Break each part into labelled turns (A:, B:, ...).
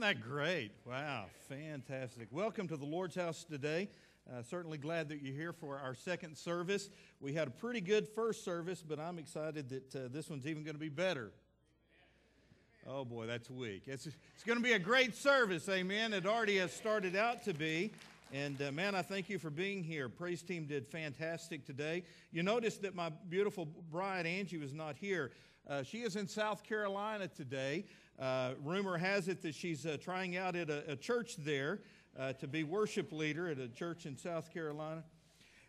A: That great? Wow, fantastic. Welcome to the Lord's house today. Uh, certainly glad that you're here for our second service. We had a pretty good first service, but I'm excited that uh, this one's even going to be better. Oh boy, that's weak. It's, it's going to be a great service, amen. It already has started out to be. And uh, man, I thank you for being here. Praise team did fantastic today. You notice that my beautiful bride, Angie, was not here. Uh, she is in South Carolina today. Uh, rumor has it that she's uh, trying out at a, a church there uh, to be worship leader at a church in South Carolina.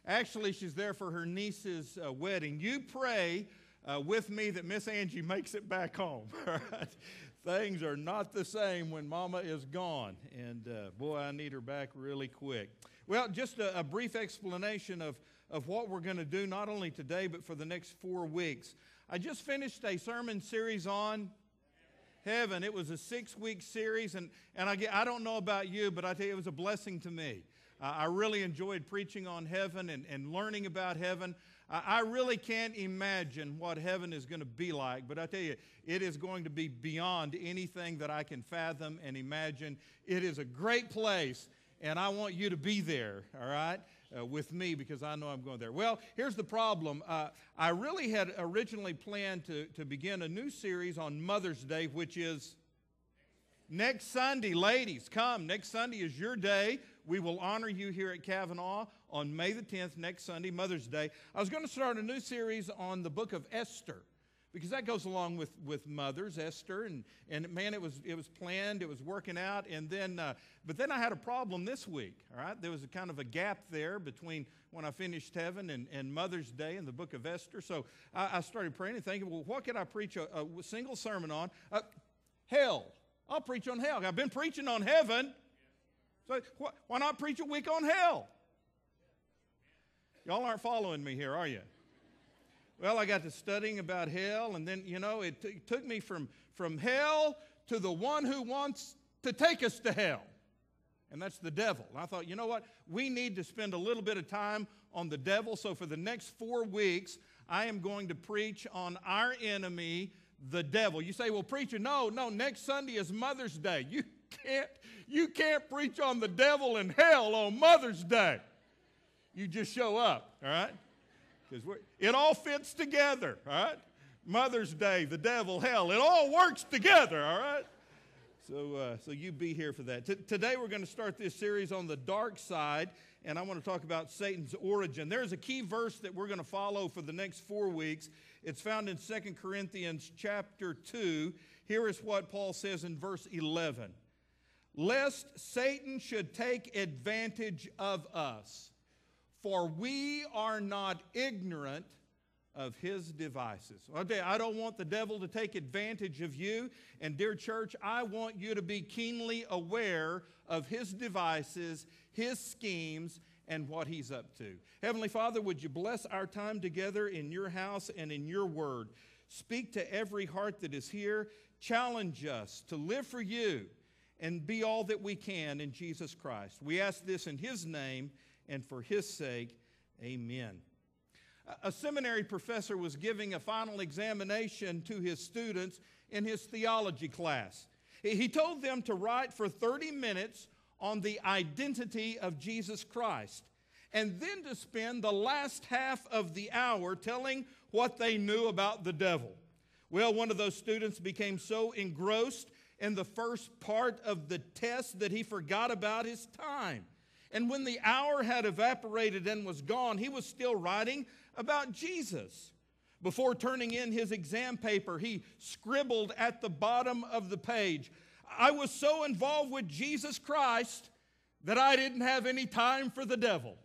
A: Actually, she's there for her niece's uh, wedding. You pray uh, with me that Miss Angie makes it back home. Things are not the same when Mama is gone. And uh, boy, I need her back really quick. Well, just a, a brief explanation of, of what we're going to do, not only today, but for the next four weeks. I just finished a sermon series on heaven. It was a six week series, and, and I, I don't know about you, but I tell you, it was a blessing to me. Uh, I really enjoyed preaching on heaven and, and learning about heaven. I, I really can't imagine what heaven is going to be like, but I tell you, it is going to be beyond anything that I can fathom and imagine. It is a great place, and I want you to be there, all right? Uh, with me because I know I'm going there. Well, here's the problem. Uh, I really had originally planned to, to begin a new series on Mother's Day, which is next Sunday. Ladies, come. Next Sunday is your day. We will honor you here at Cavanaugh on May the 10th, next Sunday, Mother's Day. I was going to start a new series on the book of Esther because that goes along with, with mothers, Esther, and, and man, it was, it was planned, it was working out, and then, uh, but then I had a problem this week, all right? There was a kind of a gap there between when I finished heaven and, and Mother's Day in the book of Esther, so I, I started praying and thinking, well, what could I preach a, a single sermon on? Uh, hell. I'll preach on hell. I've been preaching on heaven, so wh- why not preach a week on hell? Y'all aren't following me here, are you? Well, I got to studying about hell, and then, you know, it, t- took me from, from hell to the one who wants to take us to hell. And that's the devil. And I thought, you know what? We need to spend a little bit of time on the devil. So for the next four weeks, I am going to preach on our enemy, the devil. You say, well, preacher, no, no, next Sunday is Mother's Day. You can't, you can't preach on the devil and hell on Mother's Day. You just show up, all right? Because it all fits together, all right? Mother's Day, the devil, hell, it all works together, all right? So, uh, so you be here for that. T- today we're going to start this series on the dark side, and I want to talk about Satan's origin. There's a key verse that we're going to follow for the next four weeks. It's found in 2 Corinthians chapter 2. Here is what Paul says in verse 11. Lest Satan should take advantage of us for we are not ignorant of his devices. Okay, I don't want the devil to take advantage of you. And, dear church, I want you to be keenly aware of his devices, his schemes, and what he's up to. Heavenly Father, would you bless our time together in your house and in your word? Speak to every heart that is here. Challenge us to live for you and be all that we can in Jesus Christ. We ask this in his name and for his sake, amen. A seminary professor was giving a final examination to his students in his theology class. He told them to write for 30 minutes on the identity of Jesus Christ and then to spend the last half of the hour telling what they knew about the devil. Well, one of those students became so engrossed in the first part of the test that he forgot about his time. And when the hour had evaporated and was gone, he was still writing about Jesus. Before turning in his exam paper, he scribbled at the bottom of the page I was so involved with Jesus Christ that I didn't have any time for the devil.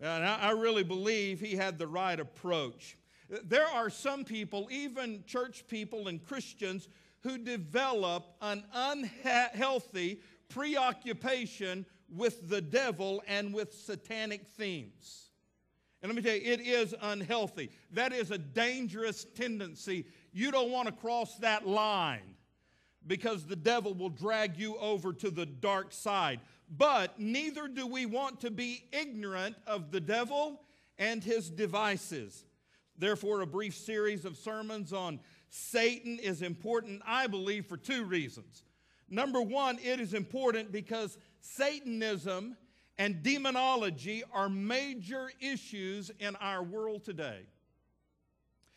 A: And I really believe he had the right approach. There are some people, even church people and Christians, who develop an unhealthy preoccupation with the devil and with satanic themes. And let me tell you, it is unhealthy. That is a dangerous tendency. You don't want to cross that line because the devil will drag you over to the dark side. But neither do we want to be ignorant of the devil and his devices. Therefore, a brief series of sermons on Satan is important, I believe, for two reasons. Number one, it is important because Satanism and demonology are major issues in our world today.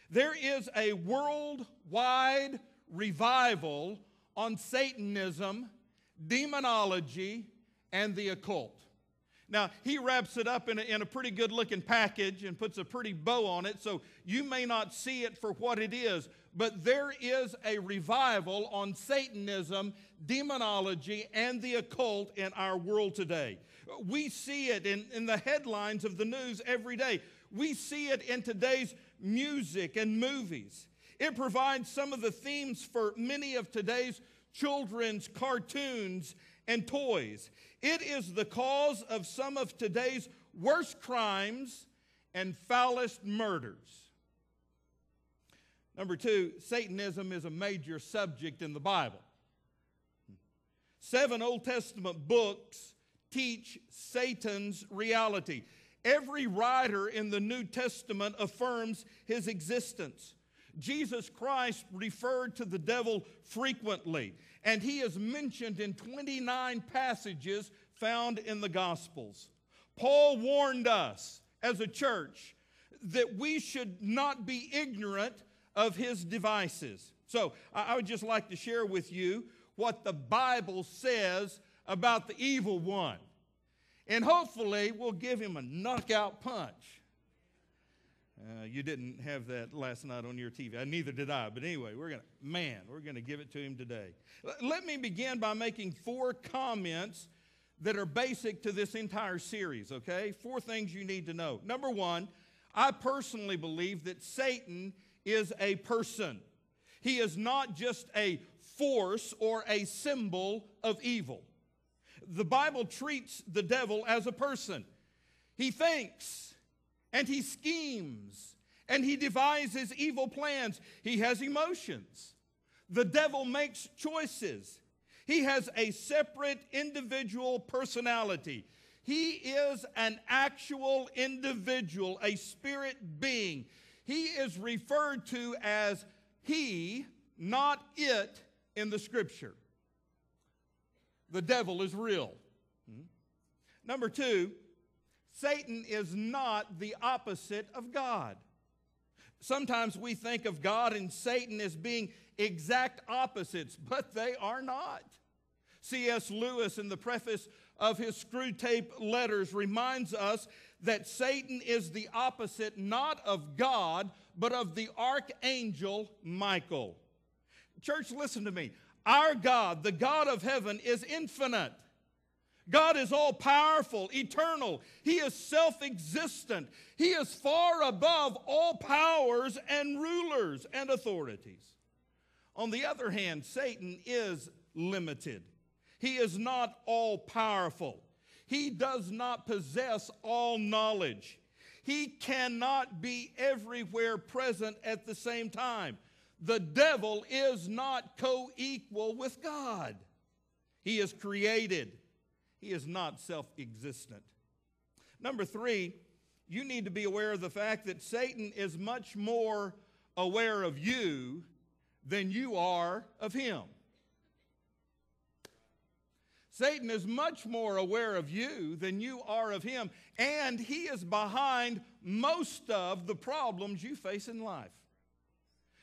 A: There is a worldwide revival on Satanism, demonology, and the occult. Now, he wraps it up in a, in a pretty good looking package and puts a pretty bow on it, so you may not see it for what it is, but there is a revival on Satanism, demonology, and the occult in our world today. We see it in, in the headlines of the news every day. We see it in today's music and movies. It provides some of the themes for many of today's children's cartoons and toys. It is the cause of some of today's worst crimes and foulest murders. Number two, Satanism is a major subject in the Bible. Seven Old Testament books teach Satan's reality. Every writer in the New Testament affirms his existence. Jesus Christ referred to the devil frequently, and he is mentioned in 29 passages found in the Gospels. Paul warned us as a church that we should not be ignorant of his devices. So I would just like to share with you what the Bible says about the evil one. And hopefully, we'll give him a knockout punch. Uh, you didn't have that last night on your TV. Uh, neither did I. But anyway, we're going to, man, we're going to give it to him today. Let me begin by making four comments that are basic to this entire series, okay? Four things you need to know. Number one, I personally believe that Satan is a person, he is not just a force or a symbol of evil the Bible treats the devil as a person. He thinks and he schemes and he devises evil plans. He has emotions. The devil makes choices. He has a separate individual personality. He is an actual individual, a spirit being. He is referred to as he, not it, in the scripture the devil is real. Hmm? Number two, Satan is not the opposite of God. Sometimes we think of God and Satan as being exact opposites, but they are not. C.S. Lewis, in the preface of his Screwtape letters, reminds us that Satan is the opposite not of God, but of the archangel Michael. Church, listen to me. Our God, the God of heaven, is infinite. God is all powerful, eternal. He is self existent. He is far above all powers and rulers and authorities. On the other hand, Satan is limited. He is not all powerful. He does not possess all knowledge. He cannot be everywhere present at the same time the devil is not co equal with God. He is created, he is not self existent. Number three, you need to be aware of the fact that Satan is much more aware of you than you are of him. Satan is much more aware of you than you are of him, and he is behind most of the problems you face in life.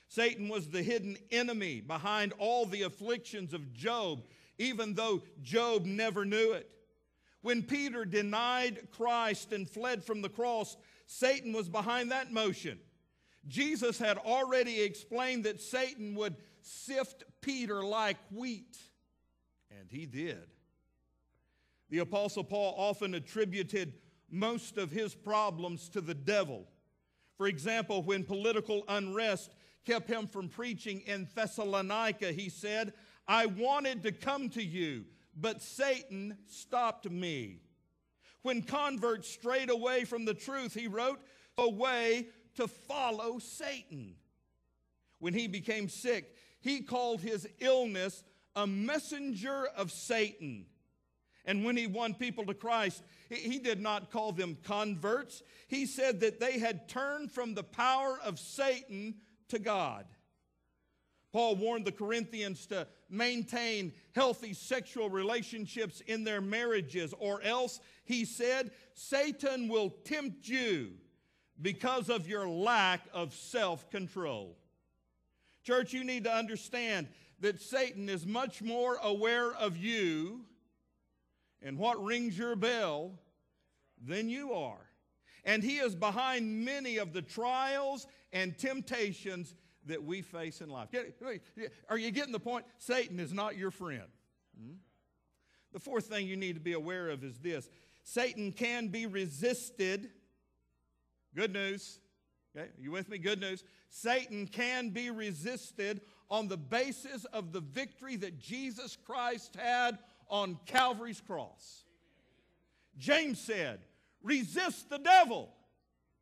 A: Satan was the hidden enemy behind all the afflictions of Job, even though Job never knew it. When Peter denied Christ and fled from the cross, Satan was behind that motion. Jesus had already explained that Satan would sift Peter like wheat, and he did. The Apostle Paul often attributed most of his problems to the devil. For example, when political unrest kept him from preaching in Thessalonica. He said, I wanted to come to you, but Satan stopped me. When converts strayed away from the truth, he wrote, away to follow Satan. When he became sick, he called his illness a messenger of Satan. And when he won people to Christ, he did not call them converts. He said that they had turned from the power of Satan to God. Paul warned the Corinthians to maintain healthy sexual relationships in their marriages, or else, he said, Satan will tempt you because of your lack of self control. Church, you need to understand that Satan is much more aware of you and what rings your bell than you are. And he is behind many of the trials and temptations that we face in life. Are you getting the point? Satan is not your friend. Hmm? The fourth thing you need to be aware of is this Satan can be resisted. Good news. Okay, you with me? Good news. Satan can be resisted on the basis of the victory that Jesus Christ had on Calvary's cross. James said, Resist the devil,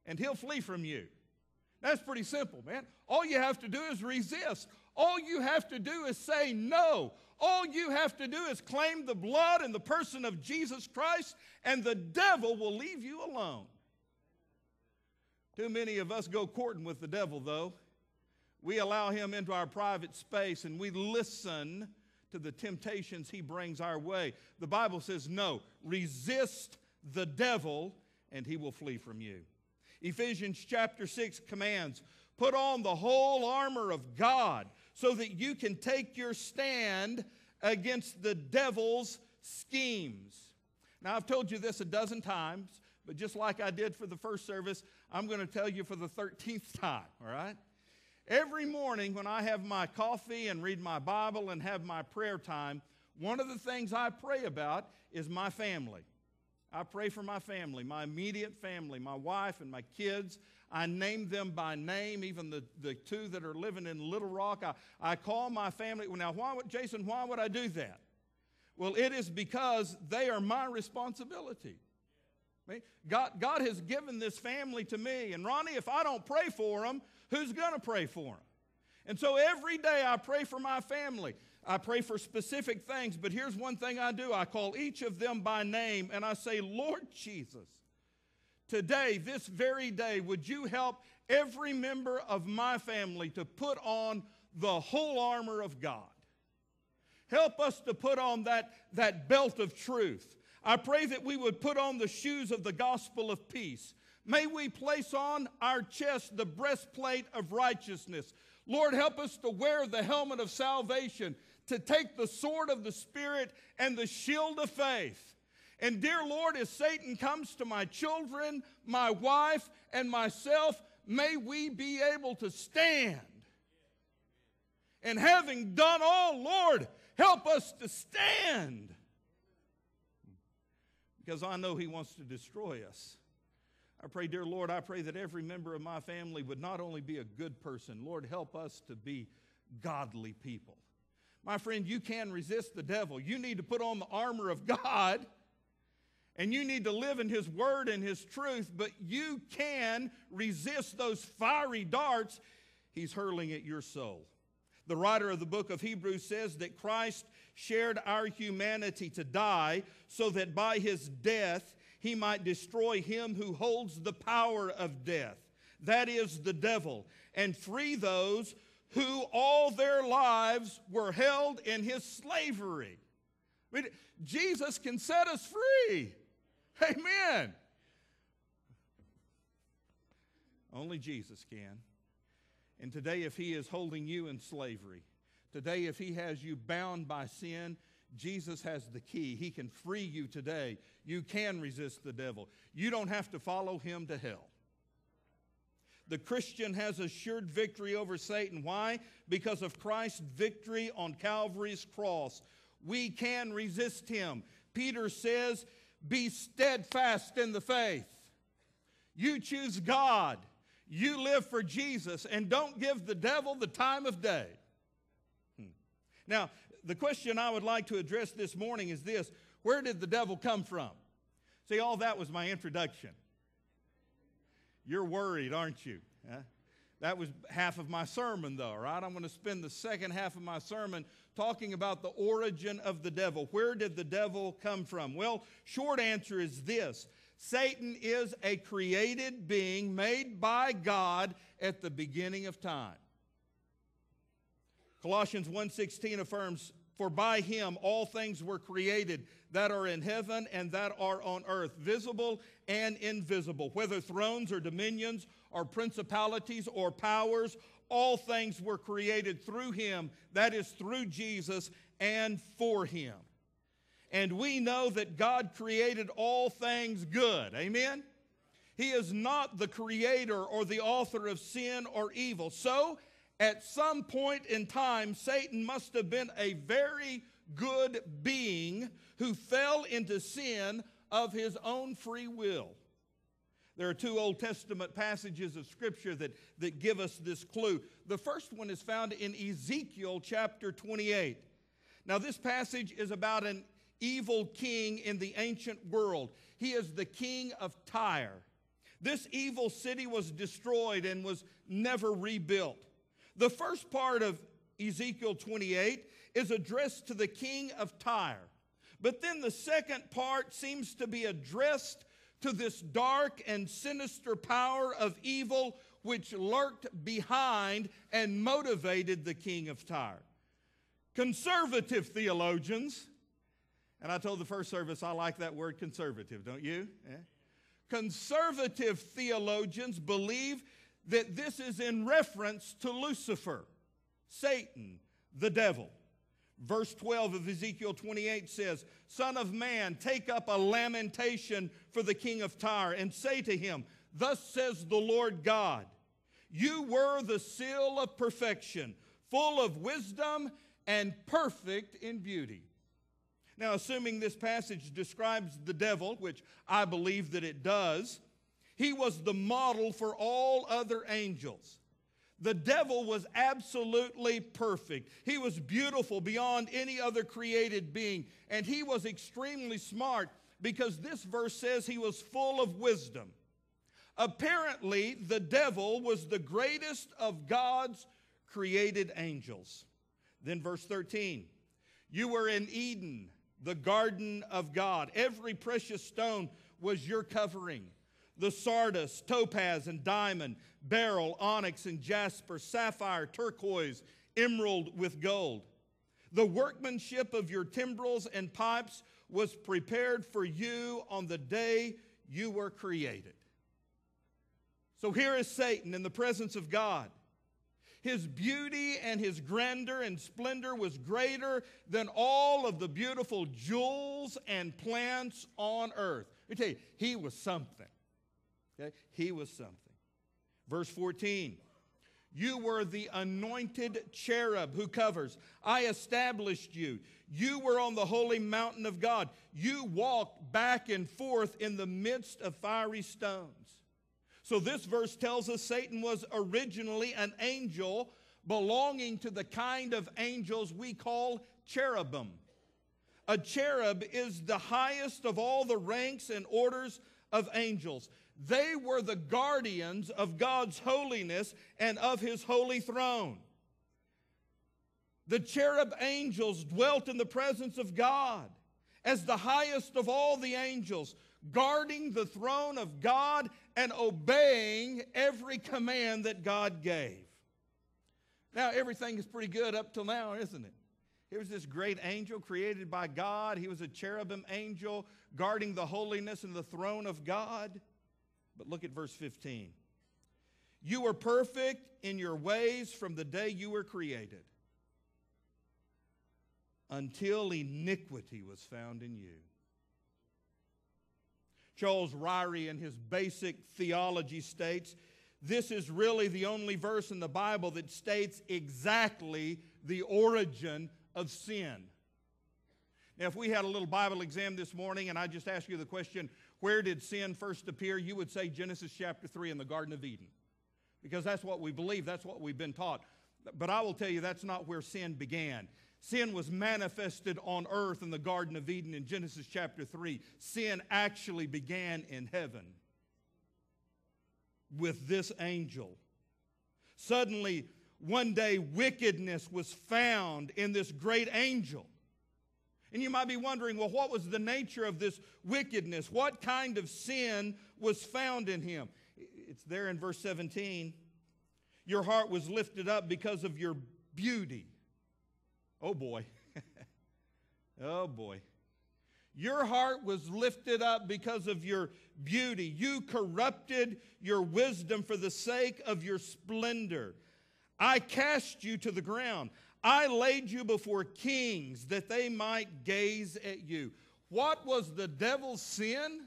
A: and he'll flee from you. That's pretty simple, man. All you have to do is resist. All you have to do is say no. All you have to do is claim the blood and the person of Jesus Christ, and the devil will leave you alone. Too many of us go courting with the devil, though. We allow him into our private space and we listen to the temptations he brings our way. The Bible says, no, resist the devil and he will flee from you. Ephesians chapter 6 commands put on the whole armor of God so that you can take your stand against the devil's schemes. Now, I've told you this a dozen times, but just like I did for the first service, I'm going to tell you for the 13th time, all right? Every morning when I have my coffee and read my Bible and have my prayer time, one of the things I pray about is my family. I pray for my family, my immediate family, my wife and my kids. I name them by name, even the, the two that are living in Little Rock. I, I call my family. Now, why would, Jason, why would I do that? Well, it is because they are my responsibility. God, God has given this family to me. And Ronnie, if I don't pray for them, who's going to pray for them? And so every day I pray for my family. I pray for specific things, but here's one thing I do I call each of them by name and I say, Lord Jesus, today, this very day, would you help every member of my family to put on the whole armor of God? Help us to put on that, that belt of truth. I pray that we would put on the shoes of the gospel of peace. May we place on our chest the breastplate of righteousness. Lord, help us to wear the helmet of salvation to take the sword of the Spirit and the shield of faith. And dear Lord, as Satan comes to my children, my wife, and myself, may we be able to stand. And having done all, Lord, help us to stand. Because I know He wants to destroy us. I pray, dear Lord, I pray that every member of my family would not only be a good person, Lord, help us to be godly people. My friend, you can resist the devil. You need to put on the armor of God and you need to live in His Word and His truth, but you can resist those fiery darts He's hurling at your soul. The writer of the book of Hebrews says that Christ shared our humanity to die so that by His death He might destroy him who holds the power of death, that is, the devil, and free those who all their lives were held in his slavery. I mean, Jesus can set us free. Amen. Only Jesus can. And today, if he is holding you in slavery, today, if he has you bound by sin, Jesus has the key. He can free you today. You can resist the devil. You don't have to follow him to hell. The Christian has assured victory over Satan. Why? Because of Christ's victory on Calvary's cross. We can resist him. Peter says, Be steadfast in the faith. You choose God. You live for Jesus and don't give the devil the time of day. Hmm. Now, the question I would like to address this morning is this Where did the devil come from? See, all that was my introduction. You're worried, aren't you? Huh? That was half of my sermon, though, right? I'm going to spend the second half of my sermon talking about the origin of the devil. Where did the devil come from? Well, short answer is this Satan is a created being made by God at the beginning of time. Colossians 1:16 affirms, "For by him all things were created that are in heaven and that are on earth, visible and invisible, whether thrones or dominions or principalities or powers, all things were created through him, that is through Jesus and for him." And we know that God created all things good. Amen. He is not the creator or the author of sin or evil. So, at some point in time, Satan must have been a very good being who fell into sin of his own free will. There are two Old Testament passages of Scripture that, that give us this clue. The first one is found in Ezekiel chapter 28. Now, this passage is about an evil king in the ancient world. He is the king of Tyre. This evil city was destroyed and was never rebuilt. The first part of Ezekiel 28 is addressed to the king of Tyre. But then the second part seems to be addressed to this dark and sinister power of evil which lurked behind and motivated the king of Tyre. Conservative theologians, and I told the first service I like that word conservative, don't you? Yeah? Conservative theologians believe that this is in reference to Lucifer, Satan, the devil. Verse 12 of Ezekiel 28 says, Son of man, take up a lamentation for the king of Tyre and say to him, Thus says the Lord God, You were the seal of perfection, full of wisdom and perfect in beauty. Now, assuming this passage describes the devil, which I believe that it does, he was the model for all other angels. The devil was absolutely perfect. He was beautiful beyond any other created being. And he was extremely smart because this verse says he was full of wisdom. Apparently, the devil was the greatest of God's created angels. Then, verse 13 You were in Eden the garden of God. Every precious stone was your covering the sardius, topaz, and diamond, beryl, onyx, and jasper, sapphire, turquoise, emerald with gold. The workmanship of your timbrels and pipes was prepared for you on the day you were created. So here is Satan in the presence of God. His beauty and his grandeur and splendor was greater than all of the beautiful jewels and plants on earth. Let me tell you, he was something. Okay? He was something. Verse 14. You were the anointed cherub who covers. I established you. You were on the holy mountain of God. You walked back and forth in the midst of fiery stones. So, this verse tells us Satan was originally an angel belonging to the kind of angels we call cherubim. A cherub is the highest of all the ranks and orders of angels. They were the guardians of God's holiness and of his holy throne. The cherub angels dwelt in the presence of God as the highest of all the angels, guarding the throne of God and obeying every command that God gave. Now, everything is pretty good up till now, isn't it? Here's this great angel created by God. He was a cherubim angel guarding the holiness and the throne of God. But look at verse 15. You were perfect in your ways from the day you were created until iniquity was found in you. Charles Ryrie, in his basic theology, states this is really the only verse in the Bible that states exactly the origin of sin. Now, if we had a little Bible exam this morning and I just asked you the question, where did sin first appear? You would say Genesis chapter 3 in the Garden of Eden. Because that's what we believe, that's what we've been taught. But I will tell you, that's not where sin began. Sin was manifested on earth in the Garden of Eden in Genesis chapter 3. Sin actually began in heaven with this angel. Suddenly, one day, wickedness was found in this great angel. And you might be wondering, well, what was the nature of this wickedness? What kind of sin was found in him? It's there in verse 17. Your heart was lifted up because of your beauty Oh boy. oh boy. Your heart was lifted up because of your beauty. You corrupted your wisdom for the sake of your splendor. I cast you to the ground. I laid you before kings that they might gaze at you. What was the devil's sin?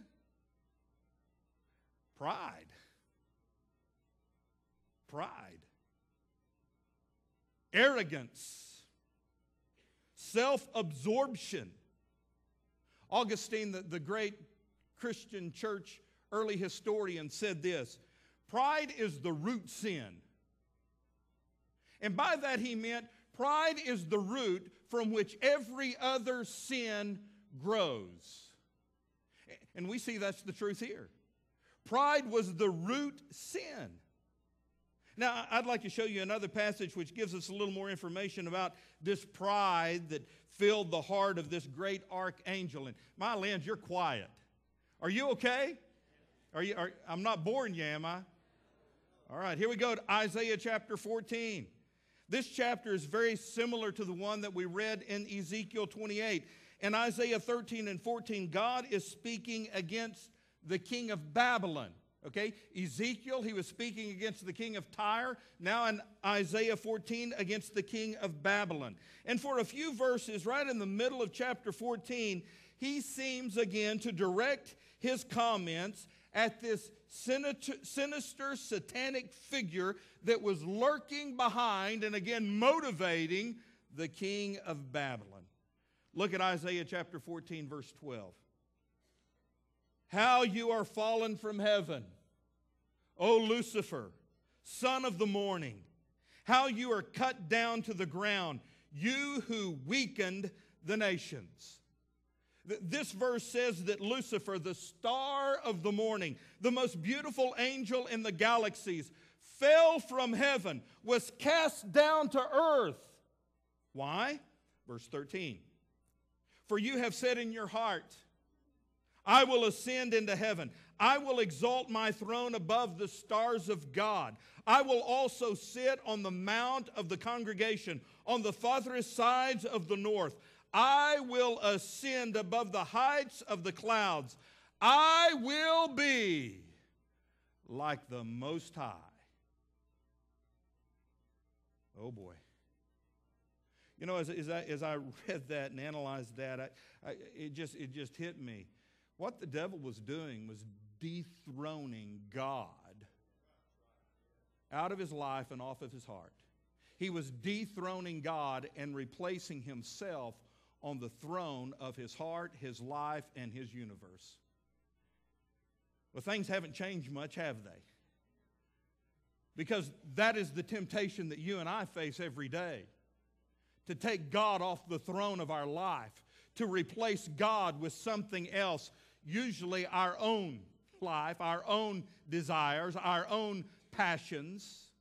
A: Pride. Pride. Arrogance. Self absorption Augustine, the, the great Christian church early historian, said this Pride is the root sin. And by that he meant pride is the root from which every other sin grows. And we see that's the truth here. Pride was the root sin. Now, I'd like to show you another passage which gives us a little more information about this pride that filled the heart of this great archangel. And my lands, you're quiet. Are you okay? Are you, are, I'm not boring you, am I? All right, here we go to Isaiah chapter 14. This chapter is very similar to the one that we read in Ezekiel 28. In Isaiah 13 and 14, God is speaking against the king of Babylon. Okay, Ezekiel, he was speaking against the king of Tyre. Now in Isaiah 14, against the king of Babylon. And for a few verses, right in the middle of chapter 14, he seems again to direct his comments at this sinister, satanic figure that was lurking behind and again motivating the king of Babylon. Look at Isaiah chapter 14, verse 12. How you are fallen from heaven O Lucifer, son of the morning, how you are cut down to the ground, you who weakened the nations. This verse says that Lucifer, the star of the morning, the most beautiful angel in the galaxies, fell from heaven, was cast down to earth. Why? Verse 13. For you have said in your heart, I will ascend into heaven. I will exalt my throne above the stars of God. I will also sit on the mount of the congregation on the farthest sides of the north. I will ascend above the heights of the clouds. I will be like the Most High. Oh boy. You know, as, as, I, as I read that and analyzed that, I, I, it, just, it just hit me. What the devil was doing was dethroning God out of his life and off of his heart. He was dethroning God and replacing himself on the throne of his heart, his life, and his universe. Well, things haven't changed much, have they? Because that is the temptation that you and I face every day to take God off the throne of our life, to replace God with something else, usually our own life, our own desires, our own passions.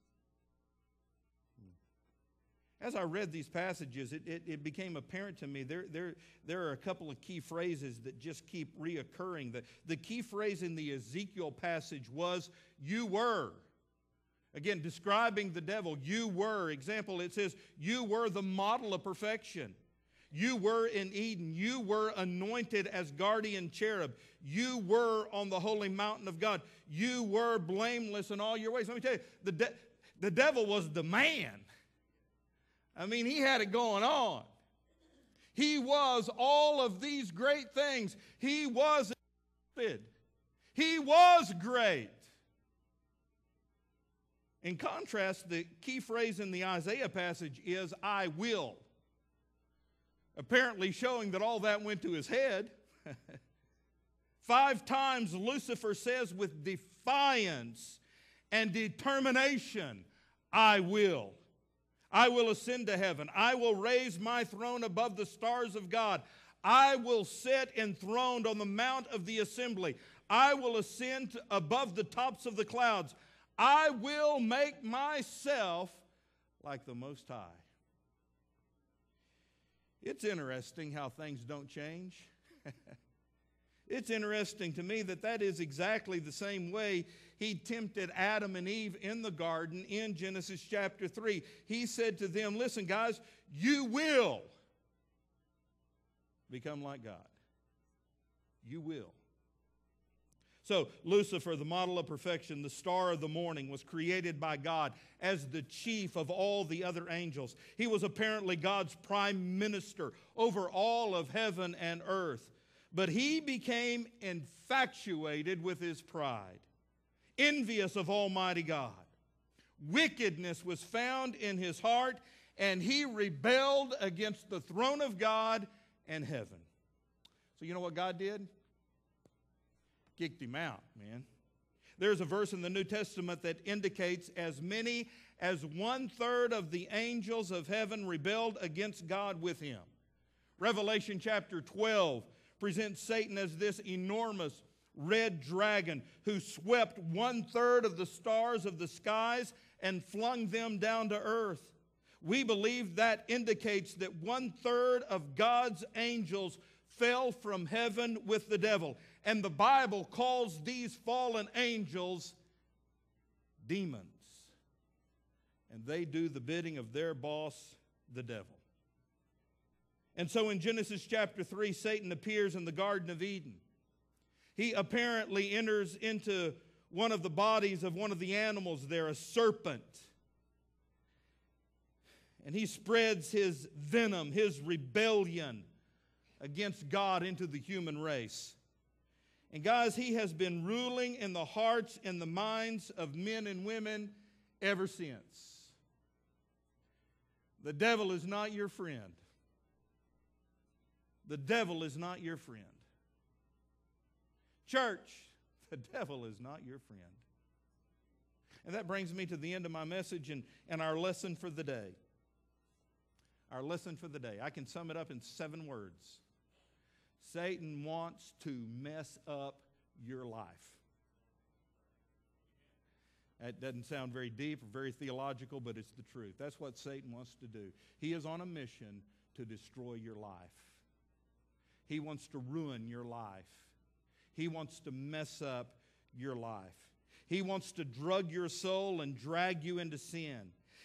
A: As I read these passages, it, it, it, became apparent to me there, there, there are a couple of key phrases that just keep reoccurring. The, the key phrase in the Ezekiel passage was, You were. Again, describing the devil, you were. Example, it says, You were the model of perfection. You were in Eden. You were anointed as guardian cherub. You were on the holy mountain of God. You were blameless in all your ways. Let me tell you, the, de- the devil was the man. I mean, he had it going on. He was all of these great things. He was He was great. In contrast, the key phrase in the Isaiah passage is, I will apparently showing that all that went to his head. Five times Lucifer says with defiance and determination, I will. I will ascend to heaven. I will raise my throne above the stars of God. I will sit enthroned on the mount of the assembly. I will ascend above the tops of the clouds. I will make myself like the Most High. It's interesting how things don't change. It's interesting to me that that is exactly the same way he tempted Adam and Eve in the garden in Genesis chapter 3. He said to them, Listen, guys, you will become like God. You will. So, Lucifer, the model of perfection, the star of the morning, was created by God as the chief of all the other angels. He was apparently God's prime minister over all of heaven and earth. But he became infatuated with his pride, envious of Almighty God. Wickedness was found in his heart, and he rebelled against the throne of God and heaven. So, you know what God did? kicked him out, man. There's a verse in the New Testament that indicates as many as one third of the angels of heaven rebelled against God with him. Revelation chapter 12 presents Satan as this enormous red dragon who swept one third of the stars of the skies and flung them down to earth. We believe that indicates that one third of God's angels fell from heaven with the devil. And the Bible calls these fallen angels demons. And they do the bidding of their boss, the devil. And so in Genesis chapter 3, Satan appears in the Garden of Eden. He apparently enters into one of the bodies of one of the animals there, a serpent. And he spreads his venom, his rebellion against God into the human race. And guys, he has been ruling in the hearts and the minds of men and women ever since. The devil is not your friend. The devil is not your friend. Church, the devil is not your friend. And that brings me to the end of my message and, and our lesson for the day. Our lesson for the day. I can sum it up in seven words Satan wants to mess up your life. That doesn't sound very deep or very theological, but it's the truth. That's what Satan wants to do. He is on a mission to destroy your life. He wants to ruin your life. He wants to mess up your life. He wants to drug your soul and drag you into sin.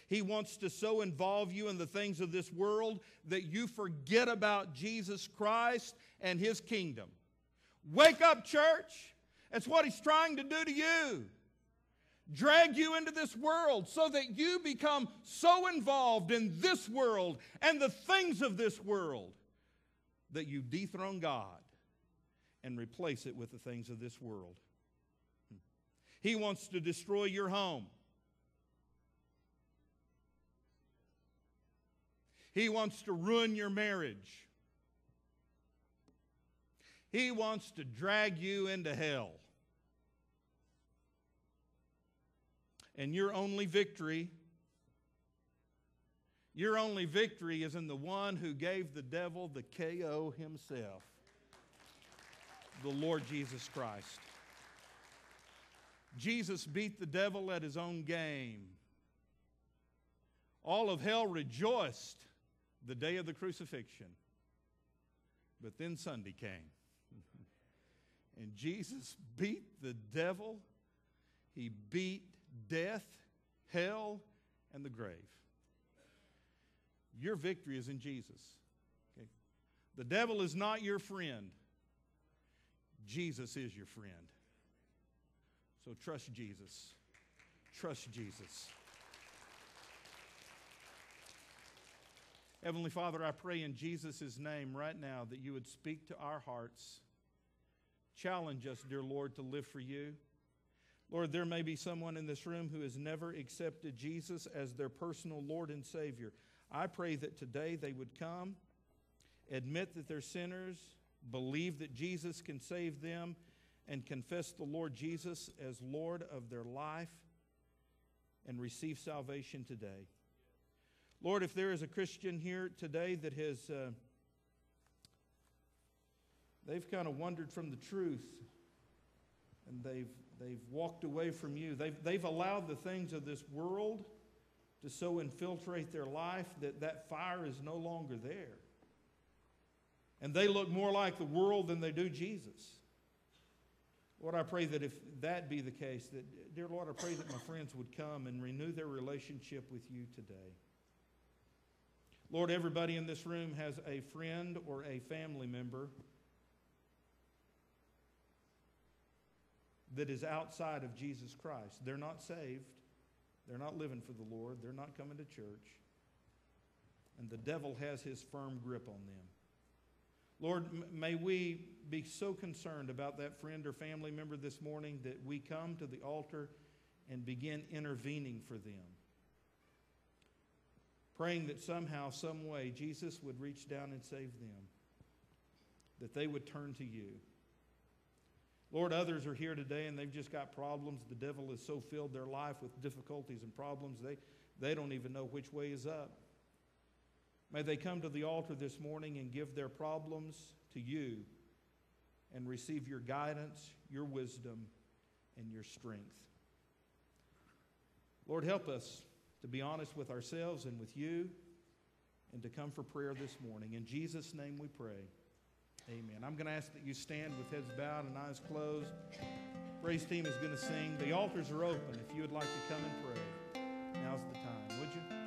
A: He wants to so involve you in the things of this world that you forget about Jesus Christ and his kingdom. Wake up, church. That's what he's trying to do to you. Drag you into this world so that you become so involved in this world and the things of this world that you dethrone God and replace it with the things of this world. He wants to destroy your home. He wants to ruin your marriage. He wants to drag you into hell. And your only victory, your only victory is in the one who gave the devil the KO himself, the Lord Jesus Christ. Jesus beat the devil at his own game. All of hell rejoiced the day of the crucifixion. But then Sunday came. and Jesus beat the devil, he beat death, hell, and the grave. Your victory is in Jesus. Okay? The devil is not your friend. Jesus is your friend. So trust Jesus. Trust Jesus. Heavenly Father, I pray in Jesus' name right now that you would speak to our hearts. Challenge us, dear Lord, to live for you. Lord, there may be someone in this room who has never accepted Jesus as their personal Lord and Savior. I pray that today they would come, admit that they're sinners, believe that Jesus can save them, and confess the Lord Jesus as Lord of their life and receive salvation today. Lord, if there is a Christian here today that has, uh, they've kind of wandered from the truth and they've, they've walked away from you, they've, they've allowed the things of this world to so infiltrate their life that that fire is no longer there. And they look more like the world than they do Jesus. Lord, I pray that if that be the case, that, dear Lord, I pray that my friends would come and renew their relationship with you today. Lord, everybody in this room has a friend or a family member that is outside of Jesus Christ. They're not saved. They're not living for the Lord. They're not coming to church. And the devil has his firm grip on them. Lord, may we be so concerned about that friend or family member this morning that we come to the altar and begin intervening for them. Praying that somehow, some way, Jesus would reach down and save them, that they would turn to you. Lord, others are here today and they've just got problems. The devil has so filled their life with difficulties and problems, they, they don't even know which way is up. May they come to the altar this morning and give their problems to you and receive your guidance, your wisdom, and your strength. Lord, help us to be honest with ourselves and with you and to come for prayer this morning. In Jesus' name we pray. Amen. I'm going to ask that you stand with heads bowed and eyes closed. Praise team is going to sing. The altars are open if you would like to come and pray. Now's the time, would you?